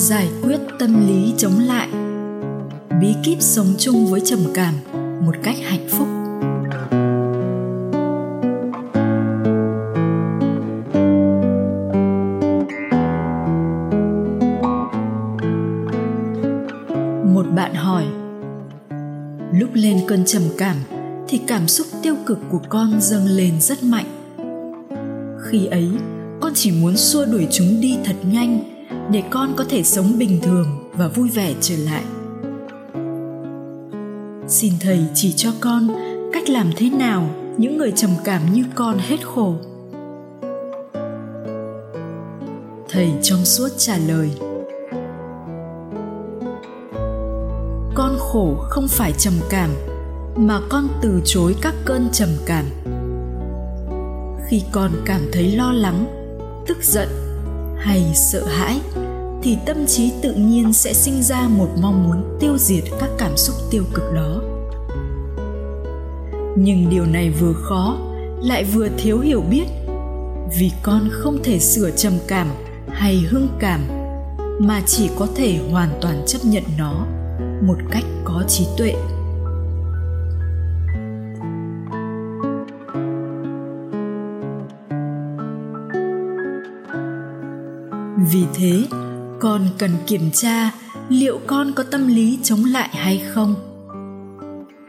giải quyết tâm lý chống lại. Bí kíp sống chung với trầm cảm một cách hạnh phúc. Một bạn hỏi, lúc lên cơn trầm cảm thì cảm xúc tiêu cực của con dâng lên rất mạnh. Khi ấy, con chỉ muốn xua đuổi chúng đi thật nhanh để con có thể sống bình thường và vui vẻ trở lại. Xin thầy chỉ cho con cách làm thế nào những người trầm cảm như con hết khổ. Thầy trong suốt trả lời, con khổ không phải trầm cảm, mà con từ chối các cơn trầm cảm. Khi con cảm thấy lo lắng, tức giận hay sợ hãi thì tâm trí tự nhiên sẽ sinh ra một mong muốn tiêu diệt các cảm xúc tiêu cực đó. Nhưng điều này vừa khó, lại vừa thiếu hiểu biết, vì con không thể sửa trầm cảm hay hưng cảm, mà chỉ có thể hoàn toàn chấp nhận nó một cách có trí tuệ. Vì thế con cần kiểm tra liệu con có tâm lý chống lại hay không.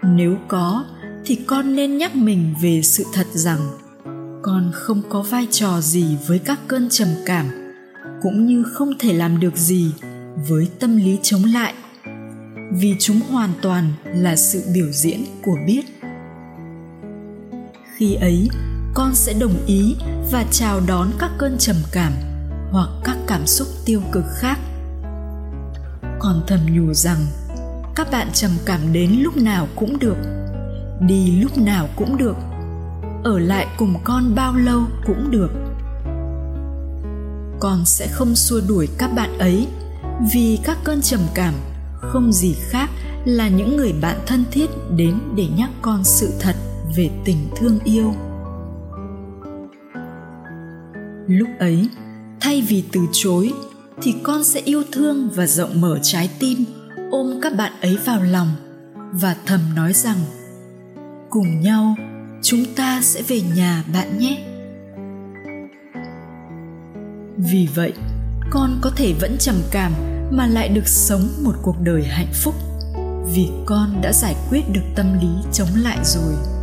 Nếu có, thì con nên nhắc mình về sự thật rằng con không có vai trò gì với các cơn trầm cảm, cũng như không thể làm được gì với tâm lý chống lại, vì chúng hoàn toàn là sự biểu diễn của biết. Khi ấy, con sẽ đồng ý và chào đón các cơn trầm cảm hoặc các cảm xúc tiêu cực khác. Còn thầm nhủ rằng, các bạn trầm cảm đến lúc nào cũng được, đi lúc nào cũng được, ở lại cùng con bao lâu cũng được. Con sẽ không xua đuổi các bạn ấy, vì các cơn trầm cảm không gì khác là những người bạn thân thiết đến để nhắc con sự thật về tình thương yêu. Lúc ấy thay vì từ chối, thì con sẽ yêu thương và rộng mở trái tim, ôm các bạn ấy vào lòng và thầm nói rằng, cùng nhau, chúng ta sẽ về nhà bạn nhé. Vì vậy, con có thể vẫn trầm cảm mà lại được sống một cuộc đời hạnh phúc, vì con đã giải quyết được tâm lý chống lại rồi.